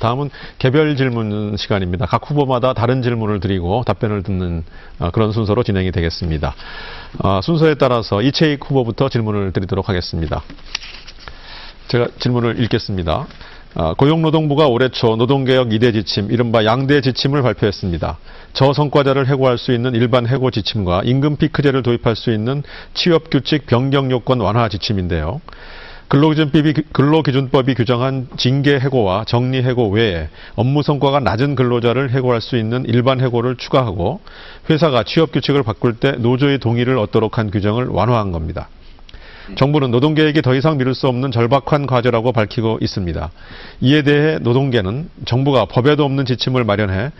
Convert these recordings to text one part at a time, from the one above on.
다음은 개별 질문 시간입니다. 각 후보마다 다른 질문을 드리고 답변을 듣는 어, 그런 순서로 진행이 되겠습니다. 어, 순서에 따라서 이채익 후보부터 질문을 드리도록 하겠습니다. 제가 질문을 읽겠습니다. 어, 고용노동부가 올해 초 노동개혁 2대 지침, 이른바 양대 지침을 발표했습니다. 저성과자를 해고할 수 있는 일반 해고 지침과 임금 피크제를 도입할 수 있는 취업규칙 변경 요건 완화 지침인데요. 근로기준법이, 근로기준법이 규정한 징계 해고와 정리 해고 외에 업무 성과가 낮은 근로자를 해고할 수 있는 일반 해고를 추가하고 회사가 취업 규칙을 바꿀 때 노조의 동의를 얻도록 한 규정을 완화한 겁니다. 정부는 노동계획이 더 이상 미룰 수 없는 절박한 과제라고 밝히고 있습니다. 이에 대해 노동계는 정부가 법에도 없는 지침을 마련해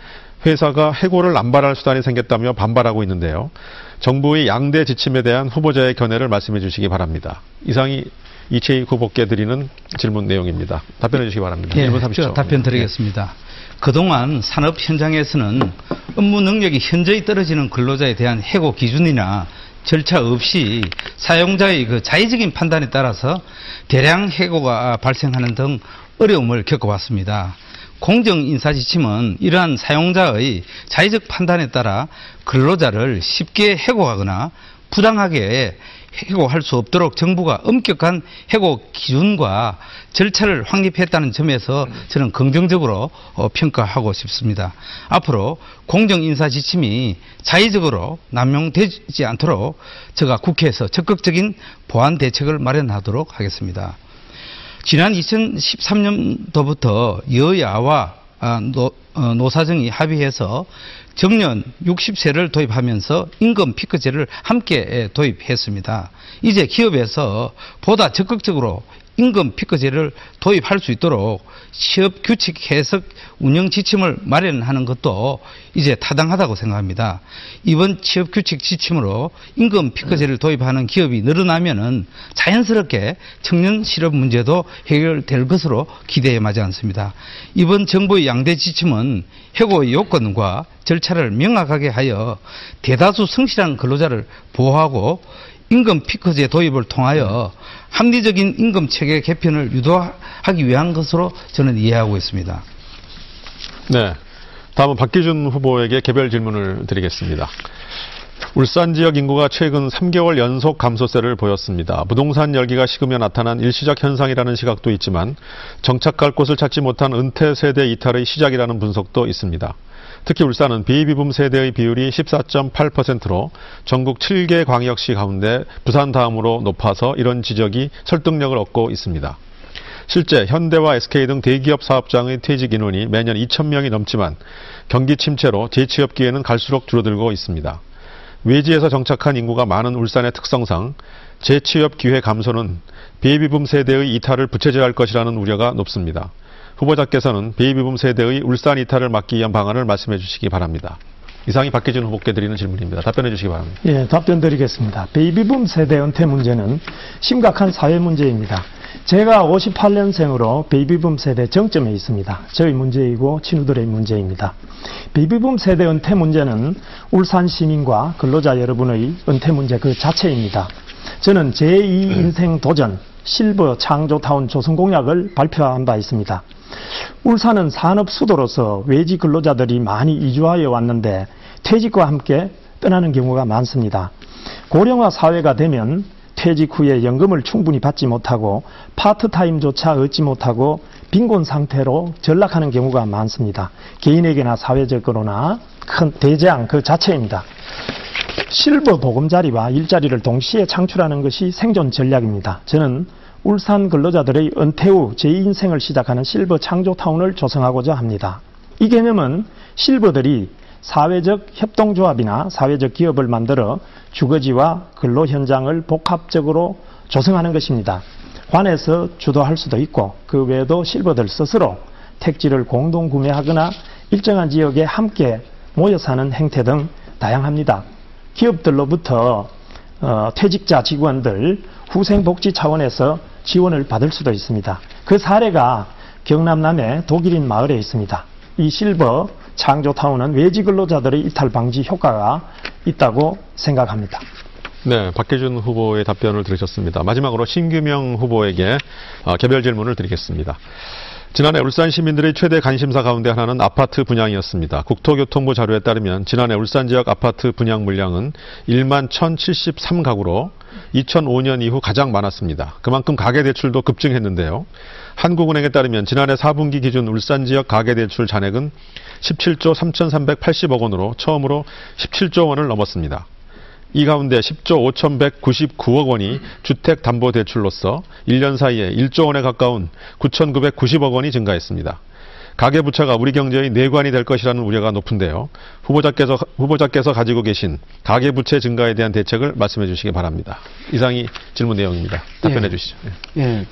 회사가 해고를 남발할 수단이 생겼다며 반발하고 있는데요. 정부의 양대 지침에 대한 후보자의 견해를 말씀해 주시기 바랍니다. 이상이 이채익 후보께 드리는 질문 내용입니다. 답변해 주시기 바랍니다. 예, 1분 30초. 제가 답변 드리겠습니다. 그동안 산업 현장에서는 업무 능력이 현저히 떨어지는 근로자에 대한 해고 기준이나 절차 없이 사용자의 그 자의적인 판단에 따라서 대량 해고가 발생하는 등 어려움을 겪어왔습니다. 공정 인사 지침은 이러한 사용자의 자의적 판단에 따라 근로자를 쉽게 해고하거나 부당하게 해고할 수 없도록 정부가 엄격한 해고 기준과 절차를 확립했다는 점에서 저는 긍정적으로 어, 평가하고 싶습니다. 앞으로 공정 인사 지침이 자의적으로 남용되지 않도록 제가 국회에서 적극적인 보완 대책을 마련하도록 하겠습니다. 지난 2013년도부터 여야와 아, 노, 어, 노사정이 합의해서 정년 60세를 도입하면서 임금 피크제를 함께 도입했습니다. 이제 기업에서 보다 적극적으로 임금 피크제를 도입할 수 있도록 취업 규칙 해석 운영 지침을 마련하는 것도 이제 타당하다고 생각합니다. 이번 취업 규칙 지침으로 임금 피크제를 도입하는 기업이 늘어나면은 자연스럽게 청년 실업 문제도 해결될 것으로 기대해 마지 않습니다. 이번 정부의 양대 지침은 해고의 요건과 절차를 명확하게 하여 대다수 성실한 근로자를 보호하고 임금 피크제 도입을 통하여 합리적인 임금 체계 개편을 유도하기 위한 것으로 저는 이해하고 있습니다. 네. 다음은 박기준 후보에게 개별 질문을 드리겠습니다. 울산 지역 인구가 최근 3개월 연속 감소세를 보였습니다. 부동산 열기가 식으며 나타난 일시적 현상이라는 시각도 있지만 정착할 곳을 찾지 못한 은퇴 세대 이탈의 시작이라는 분석도 있습니다. 특히 울산은 비비붐 세대의 비율이 14.8%로 전국 7개 광역시 가운데 부산 다음으로 높아서 이런 지적이 설득력을 얻고 있습니다. 실제 현대와 SK 등 대기업 사업장의 퇴직 인원이 매년 2,000명이 넘지만 경기 침체로 재취업 기회는 갈수록 줄어들고 있습니다. 외지에서 정착한 인구가 많은 울산의 특성상 재취업 기회 감소는 베이비붐 세대의 이탈을 부채질할 것이라는 우려가 높습니다. 후보자께서는 베이비붐 세대의 울산 이탈을 막기 위한 방안을 말씀해 주시기 바랍니다. 이상이 박기준 후보께 드리는 질문입니다. 답변해 주시기 바랍니다. 예, 답변 드리겠습니다. 베이비붐 세대 은퇴 문제는 심각한 사회 문제입니다. 제가 58년생으로 베이비붐 세대 정점에 있습니다. 저희 문제이고 친구들의 문제입니다. 베이비붐 세대 은퇴 문제는 울산 시민과 근로자 여러분의 은퇴 문제 그 자체입니다. 저는 제2 인생 도전 실버 창조타운 조성공약을 발표한 바 있습니다. 울산은 산업 수도로서 외지 근로자들이 많이 이주하여 왔는데 퇴직과 함께 떠나는 경우가 많습니다. 고령화 사회가 되면 퇴직 후에 연금을 충분히 받지 못하고 파트타임조차 얻지 못하고 빈곤 상태로 전락하는 경우가 많습니다. 개인에게나 사회적으로나 큰 대재앙 그 자체입니다. 실버 보금자리와 일자리를 동시에 창출하는 것이 생존 전략입니다. 저는 울산 근로자들의 은퇴 후 제2인생을 시작하는 실버 창조타운을 조성하고자 합니다. 이 개념은 실버들이 사회적 협동조합이나 사회적 기업을 만들어 주거지와 근로 현장을 복합적으로 조성하는 것입니다. 관에서 주도할 수도 있고 그 외에도 실버들 스스로 택지를 공동 구매하거나 일정한 지역에 함께 모여 사는 행태 등 다양합니다. 기업들로부터 어, 퇴직자 직원들 후생복지 차원에서 지원을 받을 수도 있습니다. 그 사례가 경남남의 독일인 마을에 있습니다. 이 실버 창조타운은 외지 근로자들의 이탈 방지 효과가 있다고 생각합니다. 네, 박계준 후보의 답변을 들으셨습니다. 마지막으로 신규명 후보에게 어, 개별 질문을 드리겠습니다. 지난해 울산 시민들의 최대 관심사 가운데 하나는 아파트 분양이었습니다. 국토교통부 자료에 따르면 지난해 울산 지역 아파트 분양 물량은 1만 1,073가구로 2005년 이후 가장 많았습니다. 그만큼 가계대출도 급증했는데요. 한국은행에 따르면 지난해 4분기 기준 울산 지역 가계대출 잔액은 17조 3,380억 원으로 처음으로 17조 원을 넘었습니다. 이 가운데 10조 5,199억 원이 주택담보대출로서 1년 사이에 1조 원에 가까운 9,990억 원이 증가했습니다. 가계부채가 우리 경제의 내관이 될 것이라는 우려가 높은데요. 후보자께서, 후보자께서 가지고 계신 가계부채 증가에 대한 대책을 말씀해 주시기 바랍니다. 이상이 질문 내용입니다. 답변해 예. 주시죠. 예. 예,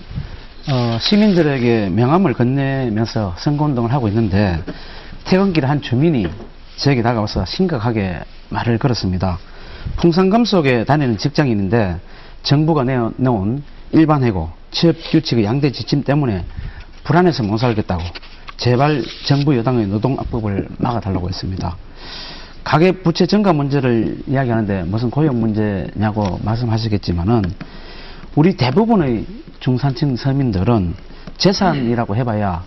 어, 시민들에게 명함을 건네면서 선거운동을 하고 있는데 퇴근길에 한 주민이 저에게 다가와서 심각하게 말을 걸었습니다. 풍산금 속에 다니는 직장인인데 정부가 내어 놓은 일반 해고, 취업 규칙의 양대 지침 때문에 불안해서 못 살겠다고 제발 정부 여당의 노동 압박을 막아달라고 했습니다. 가계 부채 증가 문제를 이야기하는데 무슨 고용 문제냐고 말씀하시겠지만은 우리 대부분의 중산층 서민들은 재산이라고 해봐야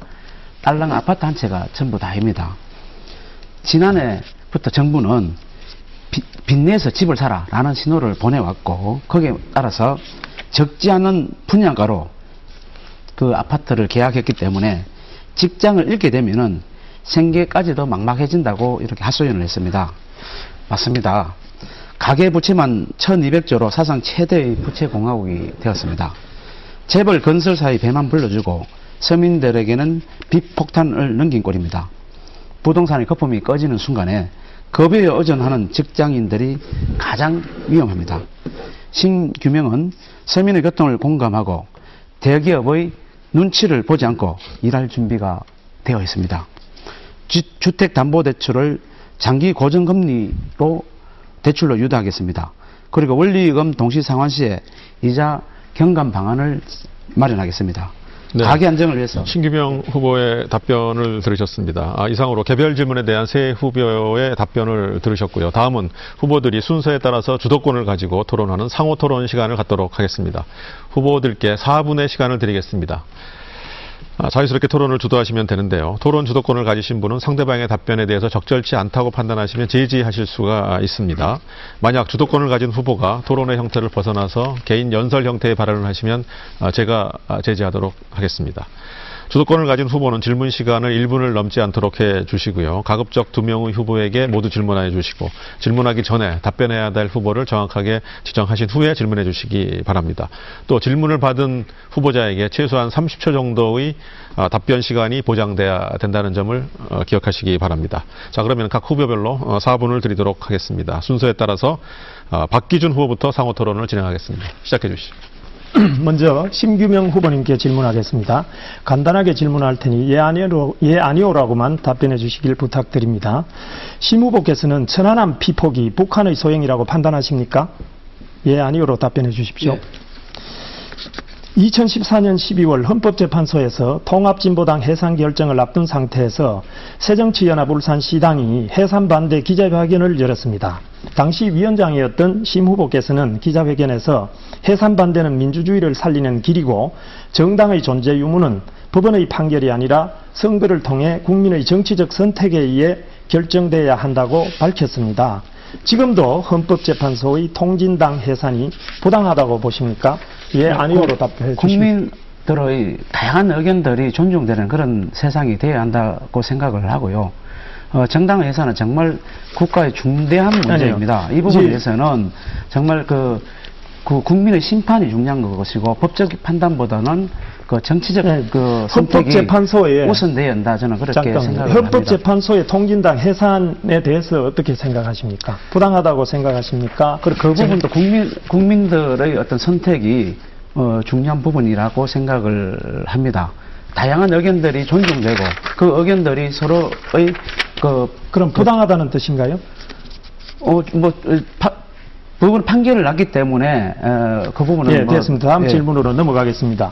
딸랑 아파트 한 채가 전부 다입니다. 지난해부터 정부는 빚, 빚내서 집을 사라 라는 신호를 보내왔고 거기에 따라서 적지 않은 분양가로 그 아파트를 계약했기 때문에 직장을 잃게 되면은 생계까지도 막막해진다고 이렇게 하소연을 했습니다. 맞습니다. 가계 부채만 1200조로 사상 최대의 부채 공화국이 되었습니다. 재벌 건설사의 배만 불러주고 서민들에게는 빚 폭탄을 넘긴 꼴입니다. 부동산의 거품이 꺼지는 순간에 겁에 의존하는 직장인들이 가장 위험합니다. 신규명은 서민의 고통을 공감하고 대기업의 눈치를 보지 않고 일할 준비가 되어 있습니다. 주, 택담보대출을 장기 고정금리로 대출로 유도하겠습니다. 그리고 원리금 동시 상환 시에 이자 경감 방안을 마련하겠습니다. 네. 가계 안정을 위해서 신규명 후보의 답변을 들으셨습니다. 아, 이상으로 개별 질문에 대한 새 후보의 답변을 들으셨고요. 다음은 후보들이 순서에 따라서 주도권을 가지고 토론하는 상호 토론 시간을 갖도록 하겠습니다. 후보들께 4분의 시간을 드리겠습니다. 아, 자유스럽게 토론을 주도하시면 되는데요. 토론 주도권을 가지신 분은 상대방의 답변에 대해서 적절치 않다고 판단하시면 제지하실 수가 있습니다. 만약 주도권을 가진 후보가 토론의 형태를 벗어나서 개인 연설 형태의 발언을 하시면 아, 제가 아, 제지하도록 하겠습니다. 주도권을 가진 후보는 질문 시간을 1분을 넘지 않도록 해 주시고요. 가급적 두 명의 후보에게 모두 질문해 주시고 질문하기 전에 답변해야 될 후보를 정확하게 지정하신 후에 질문해 주시기 바랍니다. 또 질문을 받은 후보자에게 최소한 30초 정도의 아, 답변 시간이 보장돼야 된다는 점을 어, 기억하시기 바랍니다. 자, 그러면 각 후보별로 어, 4분을 드리도록 하겠습니다. 순서에 따라서 아, 박기준 후보부터 상호 토론을 진행하겠습니다. 시작해 주시죠. 먼저 심규명 후보님께 질문하겠습니다. 간단하게 질문할 테니 예 아니오로 예 아니오라고만 답변해 주시길 부탁드립니다. 심 후보께서는 천안함 피폭이 북한의 소행이라고 판단하십니까? 예 아니오로 답변해 주십시오. 2014년 12월 헌법재판소에서 통합진보당 해산 결정을 앞둔 상태에서 새정치연합 울산시당이 해산 반대 기자회견을 열었습니다. 당시 위원장이었던 심 후보께서는 기자회견에서 해산 반대는 민주주의를 살리는 길이고 정당의 존재 유무는 법원의 판결이 아니라 선거를 통해 국민의 정치적 선택에 의해 결정돼야 한다고 밝혔습니다. 지금도 헌법재판소의 통진당 해산이 부당하다고 보십니까? 예, 아니오로 답해 주십시오. 국민들의 다양한 의견들이 존중되는 그런 세상이 되어야 한다고 생각을 하고요. 어, 정당 해산은 정말 국가의 중대한 문제입니다. 이 부분에 이제- 대해서는 정말 그, 그 국민의 심판이 중요한 것이고 법적 판단보다는 그 정치적 네, 그 헌법재판소에 우선돼야 한다 저는 그렇게 잠깐만요. 생각을 합니다. 헌법재판소의 통진당 해산에 대해서 어떻게 생각하십니까? 부당하다고 생각하십니까? 그리고 그 부분도 국민, 국민들의 어떤 선택이 어, 중요한 부분이라고 생각을 합니다. 다양한 의견들이 존중되고 그 의견들이 서로의 그 그럼 부당하다는 뜻인가요? 어, 뭐, 파, 부분 판결을 났기 때문에 어, 그 부분은 예, 뭐, 됐습니다. 다음 예. 질문으로 넘어가겠습니다.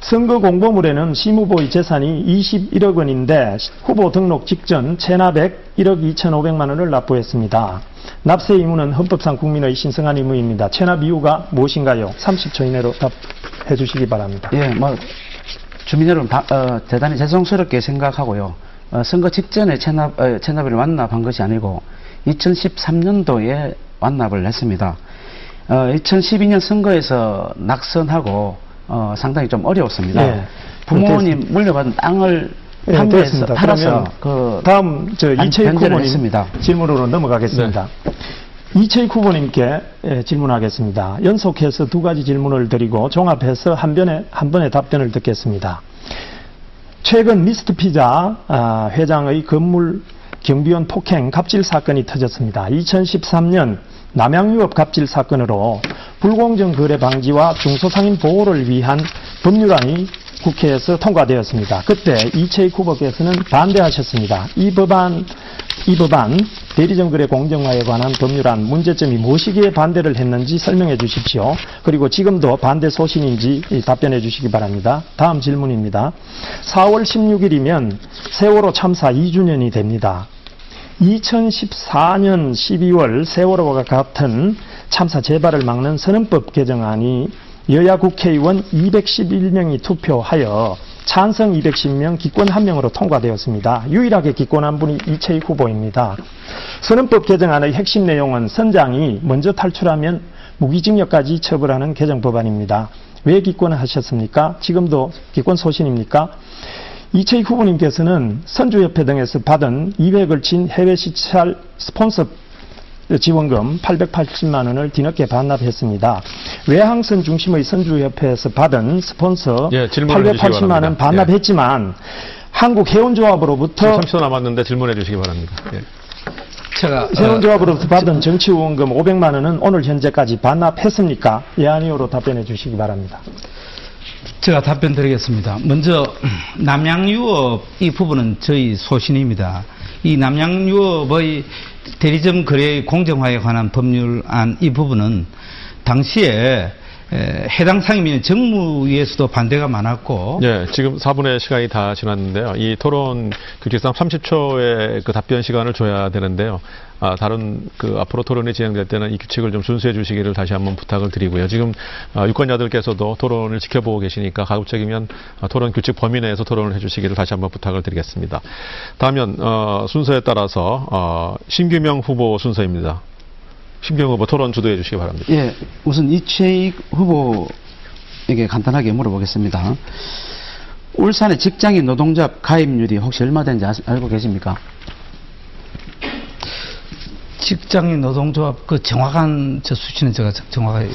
선거 공보물에는 심 후보의 재산이 21억 원인데 후보 등록 직전 체납액 1억 2,500만 원을 납부했습니다. 납세 의무는 헌법상 국민의 신성한 의무입니다. 체납 이유가 무엇인가요? 30초 이내로 답해 주시기 바랍니다. 예, 뭐 주민 여러분 다, 어, 대단히 죄송스럽게 생각하고요. 어, 선거 직전에 체납, 어, 체납을 완납한 것이 아니고 2013년도에 완납을 했습니다. 어, 2012년 선거에서 낙선하고 어, 상당히 좀 어려웠습니다. 예. 부모님 물려받은 땅을 예, 판매해서. 팔아서 그 다음 저 변제를 후보님. 질문으로 넘어가겠습니다. 이채익 후보님께 예, 질문하겠습니다. 연속해서 두 가지 질문을 드리고 종합해서 한 번에 한 번에 답변을 듣겠습니다. 최근 미스트 피자 아, 회장의 건물 경비원 폭행 갑질 사건이 터졌습니다. 2013년 남양유업 갑질 사건으로 불공정 거래 방지와 중소상인 보호를 위한 법률안이 국회에서 통과되었습니다. 그때 이채익 후보께서는 반대하셨습니다. 이 법안 이 법안 대리점거래 공정화에 관한 법률안 문제점이 무엇이기에 반대를 했는지 설명해 주십시오. 그리고 지금도 반대 소신인지 답변해 주시기 바랍니다. 다음 질문입니다. 4월 16일이면 세월호 참사 2주년이 됩니다. 2014년 12월 세월호와 같은 참사 재발을 막는 선언법 개정안이 여야 국회의원 211명이 투표하여 찬성 210명, 기권 1명으로 통과되었습니다. 유일하게 기권한 분이 이채익 후보입니다. 선언법 개정안의 핵심 내용은 선장이 먼저 탈출하면 무기징역까지 처벌하는 개정 법안입니다. 왜 기권하셨습니까? 지금도 기권 소신입니까? 이채익 후보님께서는 선주협회 등에서 받은 200을 걸친 해외 시찰 스폰서 지원금 880만 원을 뒤늦게 반납했습니다. 외항선 중심의 선주협회에서 받은 스폰서 예, 질문을 해주시기 880만 원. 반납했지만 한국 해운조합으로부터 30초 남았는데 질문해 주시기 바랍니다. 예. 제가 어, 해운조합으로부터 받은 정치후원금 500만 원은 오늘 현재까지 반납했습니까? 예 아니오로 답변해 주시기 바랍니다. 제가 답변 드리겠습니다. 먼저 남양유업 이 부분은 저희 소신입니다. 이 남양유업의 대리점 거래 공정화에 관한 법률안 이 부분은 당시에 에, 해당 상임위는 정무위에서도 반대가 많았고 예, 지금 4분의 시간이 다 지났는데요. 이 토론 규칙상 30초의 그 답변 시간을 줘야 되는데요. 아, 다른 그 앞으로 토론이 진행될 때는 이 규칙을 좀 준수해 주시기를 다시 한번 부탁을 드리고요. 지금 아, 유권자들께서도 토론을 지켜보고 계시니까 가급적이면 아, 토론 규칙 범위 내에서 토론을 해 주시기를 다시 한번 부탁을 드리겠습니다. 다음은 어, 순서에 따라서 어, 신규명 후보 순서입니다. 신규명 후보 토론 주도해 주시기 바랍니다. 예, 우선 이채익 후보에게 간단하게 물어보겠습니다. 울산의 직장인 노동조합 가입률이 혹시 얼마 되는지 아- 알고 계십니까? 직장인 노동조합 그 정확한 저 수치는 제가 정확하게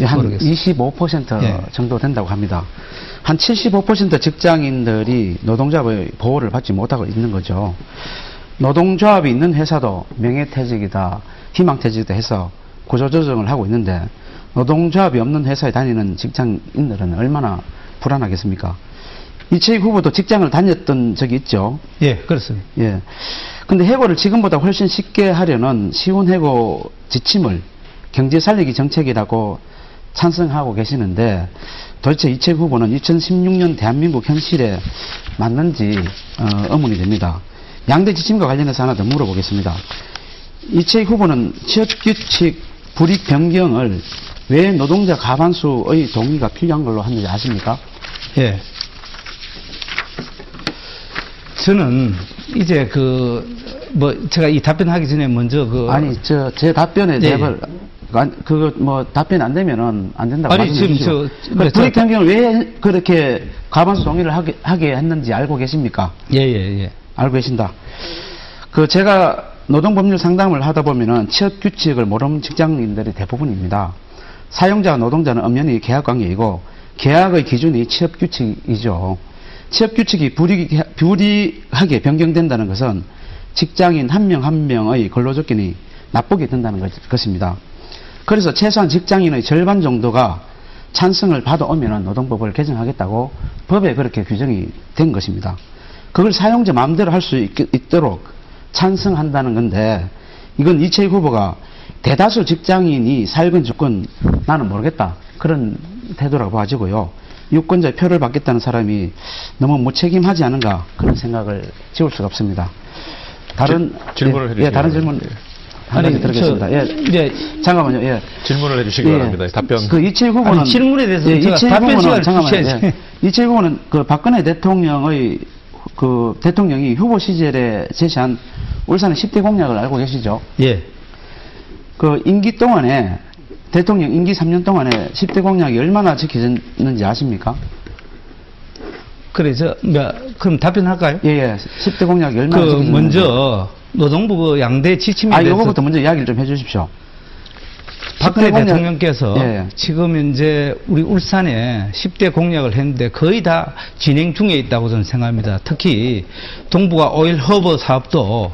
예, 한 모르겠어요. 25% 예. 정도 된다고 합니다. 한 75% 직장인들이 노동조합의 보호를 받지 못하고 있는 거죠. 노동조합이 있는 회사도 명예퇴직이다, 희망퇴직이다 해서 구조조정을 하고 있는데 노동조합이 없는 회사에 다니는 직장인들은 얼마나 불안하겠습니까? 이채익 후보도 직장을 다녔던 적이 있죠. 예, 그렇습니다. 예. 근데 해고를 지금보다 훨씬 쉽게 하려는 쉬운 해고 지침을 경제 살리기 정책이라고 찬성하고 계시는데 도대체 이채 후보는 2016년 대한민국 현실에 맞는지 어, 의문이 됩니다. 양대 지침과 관련해서 하나 더 물어보겠습니다. 이채 후보는 취업규칙 불이익 변경을 왜 노동자 과반수의 동의가 필요한 걸로 하는지 아십니까? 예. 저는 이제 그 뭐 제가 이 답변하기 전에 먼저 그 아니 저 제 답변에 네. 답을 안- 그거 뭐 답변 안 되면은 안 된다고 아니, 지금 저- 그 그래, 저- 변경을 왜 그렇게 과반수 동의를 하게, 하게 했는지 알고 계십니까? 예, 예, 예. 알고 계신다. 그 제가 노동법률 상담을 하다 보면은 취업 규칙을 모르는 직장인들이 대부분입니다. 사용자와 노동자는 엄연히 계약 관계이고 계약의 기준이 취업 규칙이죠. 취업 규칙이 불이하게 변경된다는 것은 직장인 한 명한 명의 근로조건이 나쁘게 된다는 것- 것입니다. 그래서 최소한 직장인의 절반 정도가 찬성을 받아오면 노동법을 개정하겠다고 법에 그렇게 규정이 된 것입니다. 그걸 사용자 마음대로 할 수 있도록 찬성한다는 건데 이건 이채익 후보가 대다수 직장인이 살건 죽건 나는 모르겠다 그런 태도라고 봐지고요. 유권자의 표를 받겠다는 사람이 너무 무책임하지 않은가 그런 생각을 지울 수가 없습니다. 다른 지- 질문을 예, 해주시기 예, 다른. 질문 한 가지 들어겠습니다. 저, 예. 이제 잠깐만요. 예. 질문을 해주시기 바랍니다. 답변. 그 이채익 후보는 아니, 질문에 대해서 예, 답변 후보는 잠깐만요. 예. 이채익 후보는 그 박근혜 대통령의 그 대통령이 후보 시절에 제시한 울산의 10대 공약을 알고 계시죠? 예. 그 임기 동안에 대통령 임기 3년 동안에 10대 공약이 얼마나 지켜졌는지 아십니까? 그래, 저, 뭐, 그럼 답변할까요? 예, 예. 10대 공약이 얼마나 그, 지켜졌는지. 먼저, 노동부 그 양대 지침에 아, 대해서 요거부터 먼저 이야기를 좀 해주십시오. 박근혜 10대 공약- 대통령께서 예, 예. 지금 이제 우리 울산에 10대 공약을 했는데 거의 다 진행 중에 있다고 저는 생각합니다. 특히 동북아 오일 허브 사업도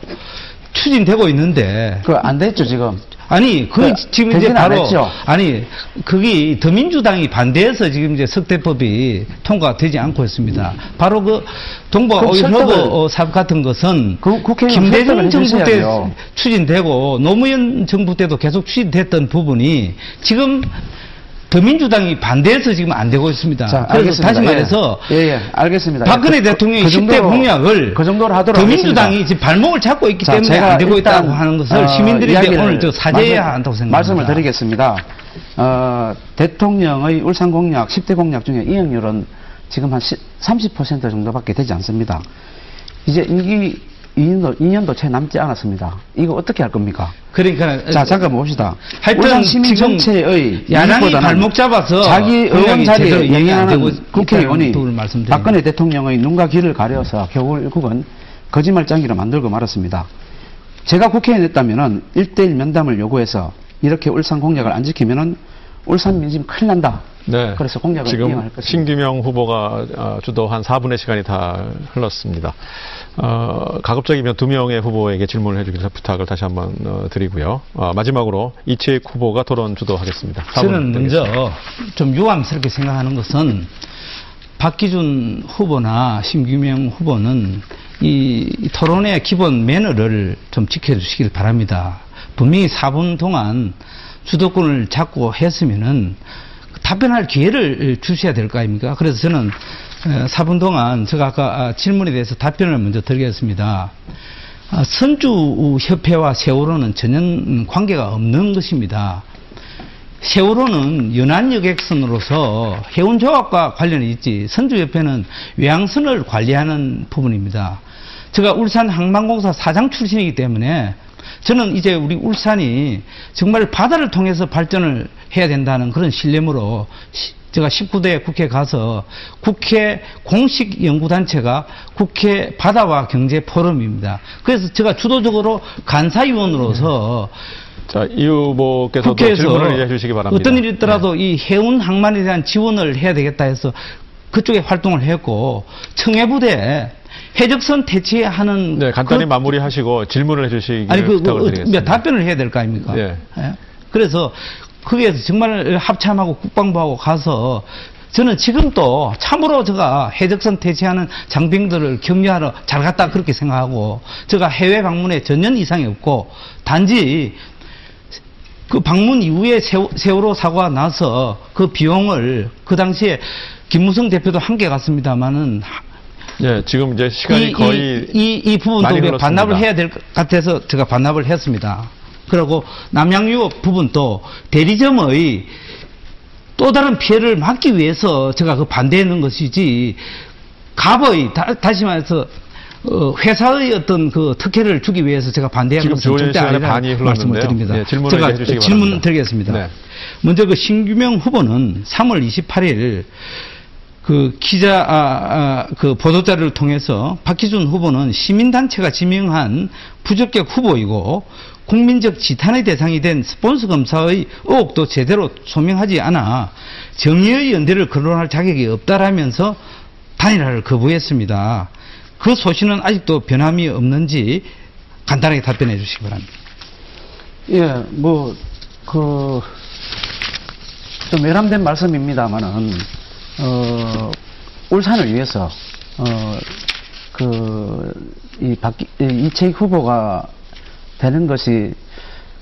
추진되고 있는데 그 안 됐죠, 지금. 아니 그 그, 지금 이제 바로? 아니 그게 더민주당이 반대해서 지금 이제 석대법이 통과되지 않고 있습니다. 바로 그 동북아 그럼 오일 허브 설득을- 어, 사업 같은 것은 그 김대중 정부 때. 추진되고 노무현 정부 때도 계속 추진됐던 부분이 지금 더민주당이 반대해서 지금 안 되고 있습니다. 자, 알겠습니다. 다시 말해서 예, 예, 알겠습니다. 박근혜 그- 그 10대 정도로- 공약을 그 정도로 하도록 더민주당이 하겠습니다. 지금 발목을 잡고 있기 자, 때문에 안 되고 있다고 하는 것을 어, 시민들이 이야기를 오늘 저 사죄해야 한다고 생각합니다. 말씀을 드리겠습니다. 어, 대통령의 울산 공약, 10대 공약 중에 이행률은 지금 한 30% 정도밖에 되지 않습니다. 이제 임기 2년도, 2년도 채 남지 않았습니다. 이거 어떻게 할 겁니까? 그러니까 자, 잠깐 봅시다. 하여튼 시민 전체의 야당이 발목 잡아서 자기 의원 자리에 영향하는 국회의원이. 박근혜 대통령의 눈과 귀를 가려서 결국은 거짓말장기로 만들고 말았습니다. 제가 국회의원 됐다면은 1대1 면담을 요구해서 이렇게 울산 공약을 안 지키면은 울산 민심 큰일 난다. 네. 그래서 공약을 지금 이행할 것입니다. 신규명 후보가 어, 주도한 4분의 시간이 다 흘렀습니다. 어, 가급적이면 두 명의 후보에게 질문을 해주기를 부탁을 다시 한번 어, 드리고요. 어, 마지막으로 이채익 후보가 토론 주도하겠습니다. 4분 저는 드리겠습니다. 먼저 좀 유감스럽게 생각하는 것은 박기준 후보나 심규명 후보는 이 토론의 기본 매너를 좀 지켜주시길 바랍니다. 분명히 4분 동안 주도권을 잡고 했으면은 답변할 기회를 주셔야 될 거 아닙니까? 그래서 저는 4분 동안 제가 아까 아, 질문에 대해서 답변을 먼저 드리겠습니다. 아, 선주협회와 세월호는 전혀 음, 관계가 없는 것입니다. 세월호는 연안 여객선으로서 해운조합과 관련이 있지 선주협회는 외항선을 관리하는 부분입니다. 제가 울산 항만공사 사장 출신이기 때문에 저는 이제 우리 울산이 정말 바다를 통해서 발전을 해야 된다는 그런 신념으로 시- 제가 19대 국회 가서 국회 공식 연구단체가 국회 바다와 경제 포럼입니다. 그래서 제가 주도적으로 간사위원으로서 자, 이 후보께서도 국회에서 질문을 이해해 주시기 바랍니다. 어떤 일이 있더라도 이 해운 항만에 대한 지원을 해야 되겠다 해서 그쪽에 활동을 했고 청해부대 해적선 퇴치하는 네, 간단히 그- 마무리하시고 질문을 해주시기 아니 그, 부탁을 그, 드리겠습니다. 어, 답변을 해야 될 거 아닙니까? 예. 예? 그래서 거기에서 정말 합참하고 국방부하고 가서 저는 지금도 참으로 제가 해적선 퇴치하는 장병들을 격려하러 잘 갔다 그렇게 생각하고 제가 해외 방문에 전혀 이상이 없고 단지 그 방문 이후에 세월- 세월호 사고가 나서 그 비용을 그 당시에 김무성 대표도 함께 갔습니다마는 예, 지금 이제 시간이 이, 거의 이, 이, 이 부분도 우리가. 반납을 해야 될 것 같아서 제가 반납을 했습니다. 그리고 남양유업 부분도 대리점의 또 다른 피해를 막기 위해서 제가 그 반대했는 것이지 갑의 다, 시 말해서 어, 회사의 어떤 그 특혜를 주기 위해서 제가 지금 것은 절대 아니라는. 말씀을 드립니다. 네, 제가 질문 바랍니다. 드리겠습니다. 네. 먼저 그 신규명 후보는 3월 28일 그 기자 아, 아, 그 보도자료를 통해서 박기준 후보는 시민단체가 지명한 부적격 후보이고 국민적 지탄의 대상이 된 스폰서 검사의 의혹도 제대로 소명하지 않아 정의의 연대를 거론할 자격이 없다라면서 단일화를 거부했습니다. 그 소신은 아직도 변함이 없는지 간단하게 답변해 주시기 바랍니다. 예, 뭐, 그, 좀 외람된 말씀입니다만은, 어, 울산을 위해서, 어, 그, 이 박기, 이 이채익 후보가 되는 것이,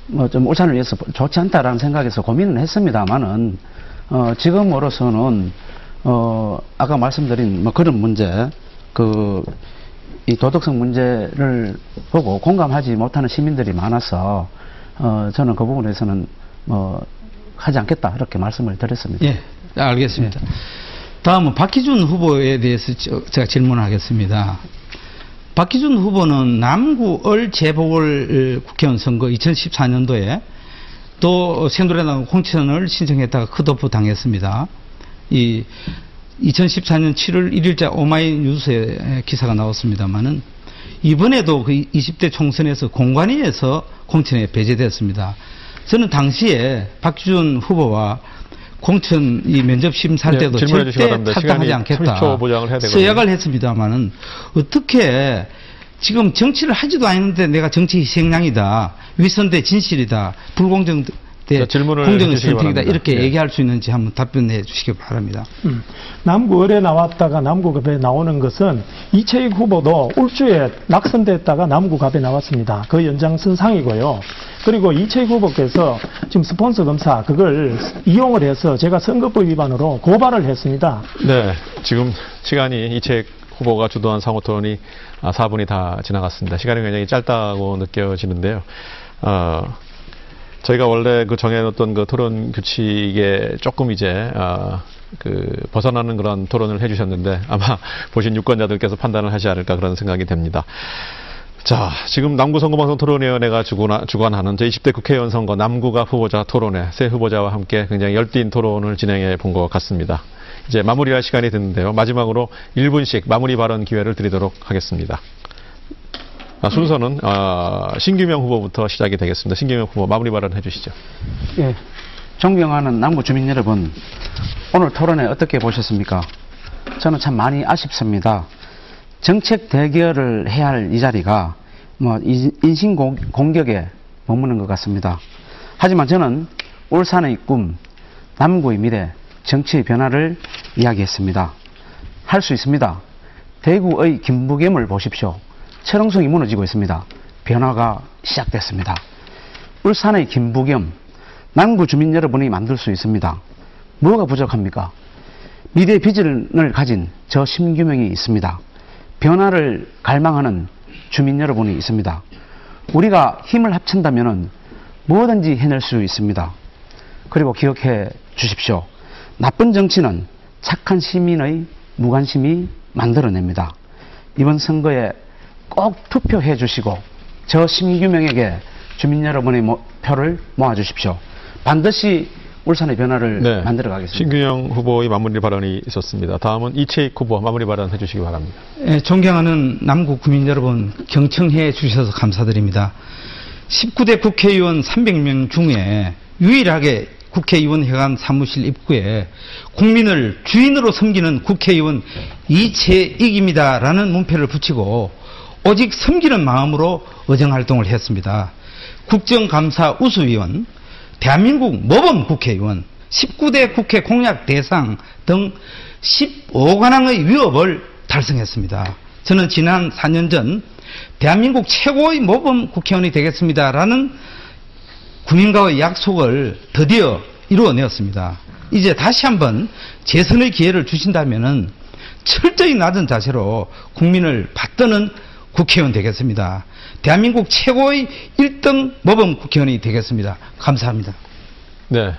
뭐 좀 울산을 위해서 좋지 않다라는 생각에서 고민을 했습니다만은, 어, 지금으로서는, 어, 아까 말씀드린 뭐 그런 문제, 그, 이 도덕성 문제를 보고 공감하지 못하는 시민들이 많아서 어, 저는 그 부분에서는 뭐 하지 않겠다 이렇게 말씀을 드렸습니다. 예, 알겠습니다. 다음은 박기준 후보에 대해서 저- 제가 질문하겠습니다. 박기준 후보는 남구을 재보궐 국회의원 선거 2014년도에 또 새누리당 공천을 신청했다가 컷오프 당했습니다. 이 2014년 7월 1일자 오마이뉴스에 기사가 나왔습니다만은 이번에도 그 20대 총선에서 공관위에서 공천에 배제됐습니다. 저는 당시에 박기준 후보와 공천 이 면접 심사할 네, 때도 주시기 절대. 탈당하지 않겠다. 30초 보장을 해야 되거든요. 서약을 했습니다만은 어떻게 지금 정치를 하지도 않았는데 내가 정치 희생양이다. 위선대 진실이다. 불공정 대 자, 질문을 공정의 해주시기 선택이다. 이렇게 예. 얘기할 수 있는지 한번 답변해 주시기 바랍니다. 음, 남구을에 나왔다가 남구갑에 나오는 것은 이채익 후보도 울주에 낙선됐다가 남구갑에 나왔습니다. 그 연장선상이고요. 그리고 이채익 후보께서 지금 스폰서 검사 그걸 이용을 해서 제가 선거법 위반으로 고발을 했습니다. 네, 지금 시간이 이책 후보가 주도한 상호 토론이 아, 4분이 다 지나갔습니다. 시간이 굉장히 짧다고 느껴지는데요. 어, 저희가 원래 그 정해놓던 그 토론 규칙에 조금 이제 아, 그 벗어나는 그런 토론을 해주셨는데 아마 보신 유권자들께서 판단을 하지 않을까 그런 생각이 됩니다. 자, 지금 남구선거방송 토론위원회가 주관, 주관하는 제20대 국회의원 선거 남구가 후보자 토론회 새 후보자와 함께 굉장히 열띤 토론을 진행해 본 것 같습니다. 이제 마무리할 시간이 됐는데요. 마지막으로 1분씩 마무리 발언 기회를 드리도록 하겠습니다. 아, 순서는 아, 신규명 후보부터 시작이 되겠습니다. 신규명 후보 마무리 발언 해 주시죠. 예. 존경하는 남구 주민 여러분, 오늘 토론회 어떻게 보셨습니까? 저는 참 많이 아쉽습니다. 정책 대결을 해야 할 이 자리가 뭐 인- 인신 공- 공격에 머무는 것 같습니다. 하지만 저는 울산의 꿈, 남구의 미래, 정치의 변화를 이야기했습니다. 할 수 있습니다. 대구의 김부겸을 보십시오. 철옹성이 무너지고 있습니다. 변화가 시작됐습니다. 울산의 김부겸, 남구 주민 여러분이 만들 수 있습니다. 뭐가 부족합니까? 미래 비전을 가진 저 심규명이 있습니다. 변화를 갈망하는 주민 여러분이 있습니다. 우리가 힘을 합친다면 뭐든지 해낼 수 있습니다. 그리고 기억해 주십시오. 나쁜 정치는 착한 시민의 무관심이 만들어냅니다. 이번 선거에 꼭 투표해 주시고 저 심규명에게 주민 여러분의 모- 표를 모아 주십시오. 반드시 울산의 변화를 네. 만들어 가겠습니다. 신규영 후보의 마무리 발언이 있었습니다. 다음은 이채익 후보 마무리 발언 해주시기 바랍니다. 예, 존경하는 남구 구민 여러분 경청해 주셔서 감사드립니다. 19대 국회의원 300명 중에 유일하게 국회의원 회관 사무실 입구에 국민을 주인으로 섬기는 국회의원 이채익입니다라는 문패를 붙이고 오직 섬기는 마음으로 의정활동을 했습니다. 국정감사 우수위원, 대한민국 모범 국회의원, 19대 국회 공약 대상 등 15관왕의 위협을 달성했습니다. 저는 지난 4년 전 대한민국 최고의 모범 국회의원이 되겠습니다라는 국민과의 약속을 드디어 이루어내었습니다. 이제 다시 한번 재선의 기회를 주신다면은 철저히 낮은 자세로 국민을 받드는 국회의원 되겠습니다. 대한민국 최고의 1등 모범 국회의원이 되겠습니다. 감사합니다. 네.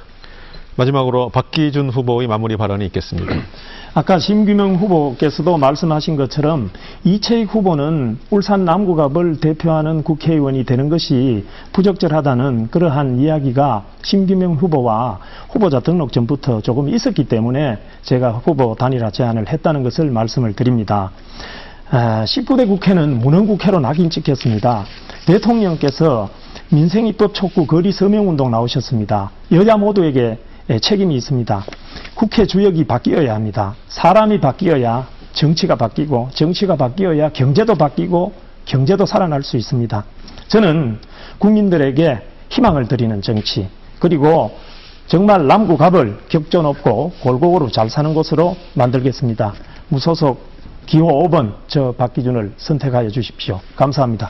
마지막으로 박기준 후보의 마무리 발언이 있겠습니다. 아까 심규명 후보께서도 말씀하신 것처럼 이채익 후보는 울산 남구갑을 대표하는 국회의원이 되는 것이 부적절하다는 그러한 이야기가 심규명 후보와 후보자 등록 전부터 조금 있었기 때문에 제가 후보 단일화 제안을 했다는 것을 말씀을 드립니다. 아, 19대 국회는 문헌국회로 낙인 찍혔습니다. 대통령께서 민생입법 촉구 거리 서명운동 나오셨습니다. 여야 모두에게 예, 책임이 있습니다. 국회 주역이 바뀌어야 합니다. 사람이 바뀌어야 정치가 바뀌고 정치가 바뀌어야 경제도 바뀌고 경제도 살아날 수 있습니다. 저는 국민들에게 희망을 드리는 정치 그리고 정말 남구갑을 격전 없고 골고루 잘 사는 곳으로 만들겠습니다. 무소속 기호 5번 저 박기준을 선택하여 주십시오. 감사합니다.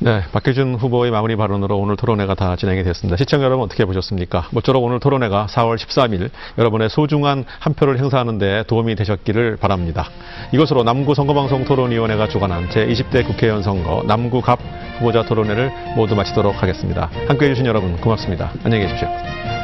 네, 박규준 후보의 마무리 발언으로 오늘 토론회가 다 진행이 됐습니다. 시청자 여러분 어떻게 보셨습니까? 모쪼록 오늘 토론회가 4월 13일 여러분의 소중한 한 표를 행사하는 데 도움이 되셨기를 바랍니다. 이것으로 남구 선거방송 토론위원회가 주관한 제20대 국회의원 선거 남구갑 후보자 토론회를 모두 마치도록 하겠습니다. 함께해 주신 여러분 고맙습니다. 안녕히 계십시오.